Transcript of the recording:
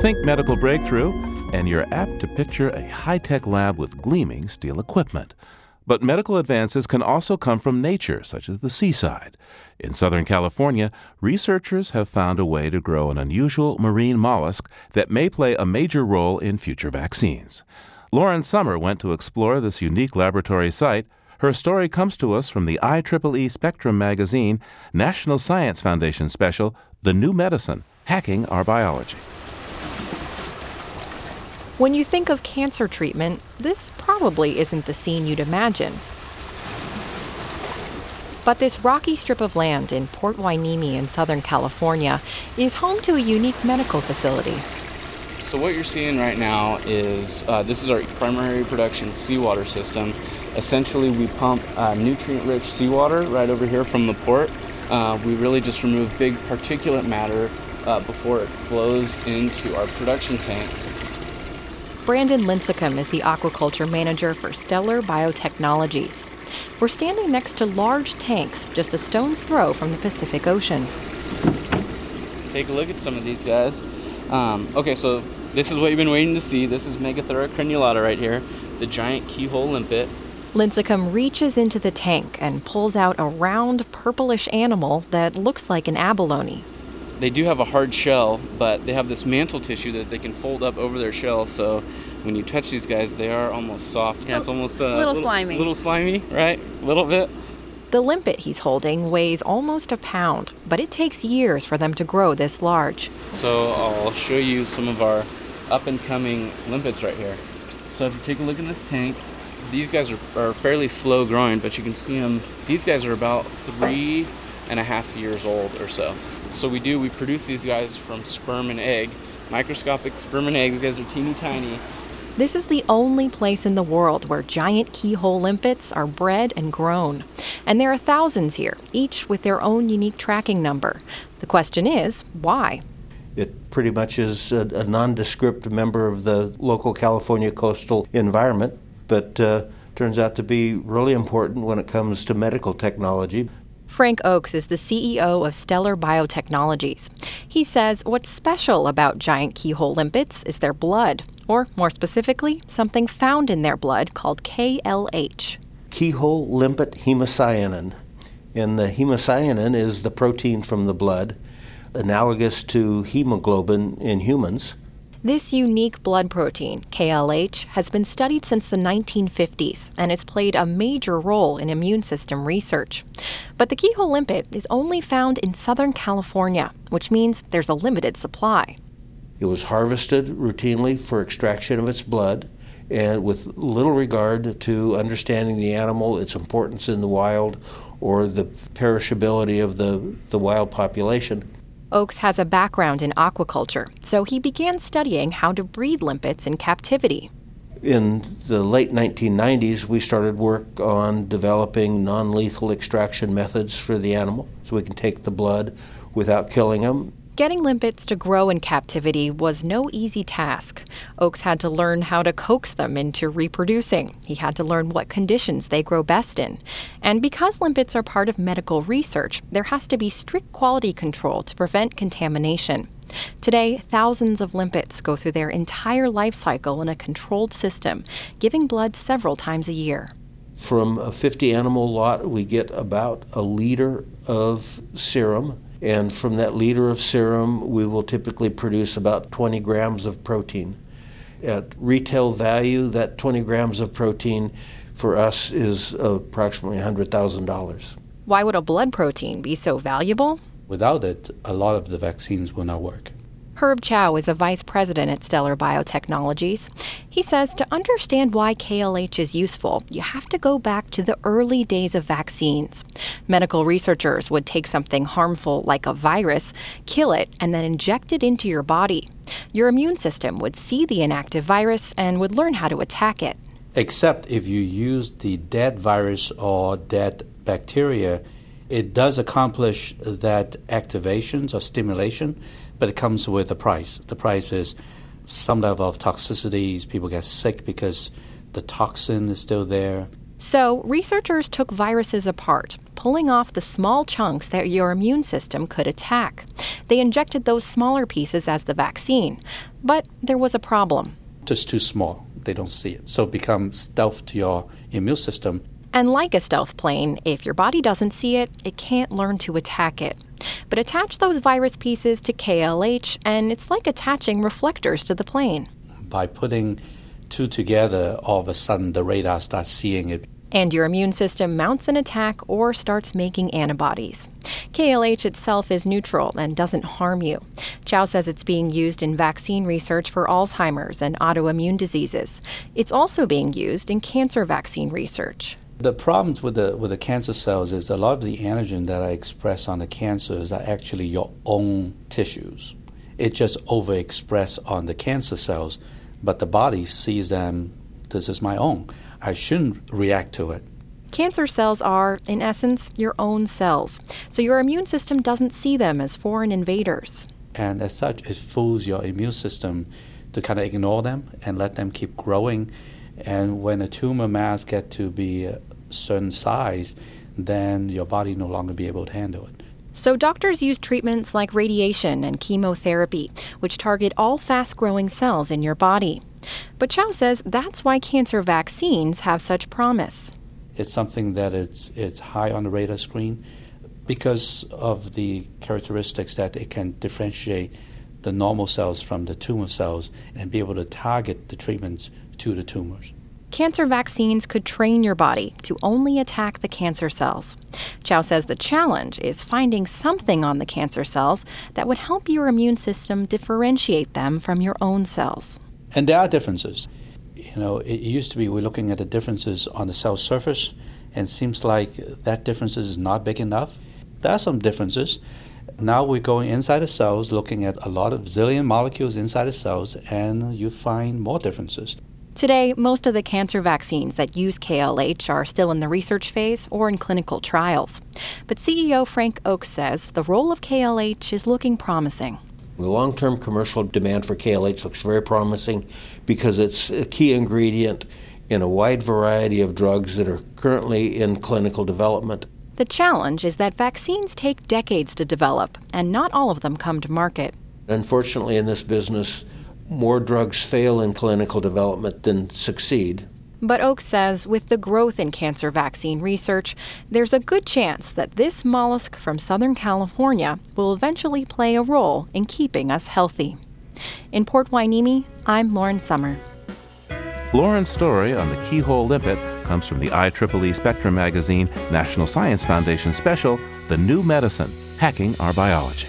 Think medical breakthrough, and you're apt to picture a high tech lab with gleaming steel equipment. But medical advances can also come from nature, such as the seaside. In Southern California, researchers have found a way to grow an unusual marine mollusk that may play a major role in future vaccines. Lauren Sommer went to explore this unique laboratory site. Her story comes to us from the IEEE Spectrum magazine National Science Foundation special, The New Medicine Hacking Our Biology. When you think of cancer treatment, this probably isn't the scene you'd imagine. But this rocky strip of land in Port Hueneme in Southern California is home to a unique medical facility. So what you're seeing right now is uh, this is our primary production seawater system. Essentially, we pump uh, nutrient-rich seawater right over here from the port. Uh, we really just remove big particulate matter uh, before it flows into our production tanks. Brandon Lincicome is the aquaculture manager for Stellar Biotechnologies. We're standing next to large tanks just a stone's throw from the Pacific Ocean. Take a look at some of these guys. Um, okay, so this is what you've been waiting to see. This is Megathura crenulata right here, the giant keyhole limpet. Lincicome reaches into the tank and pulls out a round, purplish animal that looks like an abalone. They do have a hard shell, but they have this mantle tissue that they can fold up over their shell. So when you touch these guys, they are almost soft. Yeah, it's almost a little, little slimy. Little slimy, right? A little bit. The limpet he's holding weighs almost a pound, but it takes years for them to grow this large. So I'll show you some of our up and coming limpets right here. So if you take a look in this tank, these guys are, are fairly slow growing, but you can see them. These guys are about three and a half years old or so. So we do, we produce these guys from sperm and egg, microscopic sperm and egg. These guys are teeny tiny. This is the only place in the world where giant keyhole limpets are bred and grown. And there are thousands here, each with their own unique tracking number. The question is, why? It pretty much is a, a nondescript member of the local California coastal environment, but uh, turns out to be really important when it comes to medical technology. Frank Oakes is the CEO of Stellar Biotechnologies. He says what's special about giant keyhole limpets is their blood, or more specifically, something found in their blood called KLH. Keyhole limpet hemocyanin. And the hemocyanin is the protein from the blood, analogous to hemoglobin in humans. This unique blood protein, KLH, has been studied since the 1950s and has played a major role in immune system research. But the keyhole limpet is only found in Southern California, which means there's a limited supply. It was harvested routinely for extraction of its blood and with little regard to understanding the animal, its importance in the wild, or the perishability of the, the wild population. Oakes has a background in aquaculture, so he began studying how to breed limpets in captivity. In the late 1990s, we started work on developing non lethal extraction methods for the animal so we can take the blood without killing them Getting limpets to grow in captivity was no easy task. Oakes had to learn how to coax them into reproducing. He had to learn what conditions they grow best in. And because limpets are part of medical research, there has to be strict quality control to prevent contamination. Today, thousands of limpets go through their entire life cycle in a controlled system, giving blood several times a year. From a 50 animal lot, we get about a liter of serum and from that liter of serum, we will typically produce about 20 grams of protein. At retail value, that 20 grams of protein for us is approximately $100,000. Why would a blood protein be so valuable? Without it, a lot of the vaccines will not work. Herb Chow is a vice president at Stellar Biotechnologies. He says to understand why KLH is useful, you have to go back to the early days of vaccines. Medical researchers would take something harmful like a virus, kill it, and then inject it into your body. Your immune system would see the inactive virus and would learn how to attack it. Except if you use the dead virus or dead bacteria, it does accomplish that activations or stimulation but it comes with a price. The price is some level of toxicities. People get sick because the toxin is still there. So, researchers took viruses apart, pulling off the small chunks that your immune system could attack. They injected those smaller pieces as the vaccine. But there was a problem. Just too small. They don't see it. So become stealth to your immune system. And like a stealth plane, if your body doesn't see it, it can't learn to attack it. But attach those virus pieces to KLH, and it's like attaching reflectors to the plane. By putting two together, all of a sudden the radar starts seeing it. And your immune system mounts an attack or starts making antibodies. KLH itself is neutral and doesn't harm you. Chow says it's being used in vaccine research for Alzheimer's and autoimmune diseases. It's also being used in cancer vaccine research. The problems with the with the cancer cells is a lot of the antigen that I express on the cancers are actually your own tissues. It just overexpress on the cancer cells, but the body sees them. This is my own. I shouldn't react to it. Cancer cells are, in essence, your own cells, so your immune system doesn't see them as foreign invaders. And as such, it fools your immune system to kind of ignore them and let them keep growing. And when a tumor mass get to be certain size, then your body no longer be able to handle it. So doctors use treatments like radiation and chemotherapy, which target all fast-growing cells in your body. But Chow says that's why cancer vaccines have such promise. It's something that it's it's high on the radar screen because of the characteristics that it can differentiate the normal cells from the tumor cells and be able to target the treatments to the tumors. Cancer vaccines could train your body to only attack the cancer cells. Chow says the challenge is finding something on the cancer cells that would help your immune system differentiate them from your own cells. And there are differences. You know, it used to be we're looking at the differences on the cell surface, and seems like that difference is not big enough. There are some differences. Now we're going inside the cells, looking at a lot of zillion molecules inside the cells, and you find more differences. Today, most of the cancer vaccines that use KLH are still in the research phase or in clinical trials. But CEO Frank Oakes says the role of KLH is looking promising. The long term commercial demand for KLH looks very promising because it's a key ingredient in a wide variety of drugs that are currently in clinical development. The challenge is that vaccines take decades to develop, and not all of them come to market. Unfortunately, in this business, more drugs fail in clinical development than succeed. But Oakes says with the growth in cancer vaccine research, there's a good chance that this mollusk from Southern California will eventually play a role in keeping us healthy. In Port Hueneme, I'm Lauren Sommer. Lauren's story on the keyhole limpet comes from the IEEE Spectrum magazine National Science Foundation special, The New Medicine Hacking Our Biology.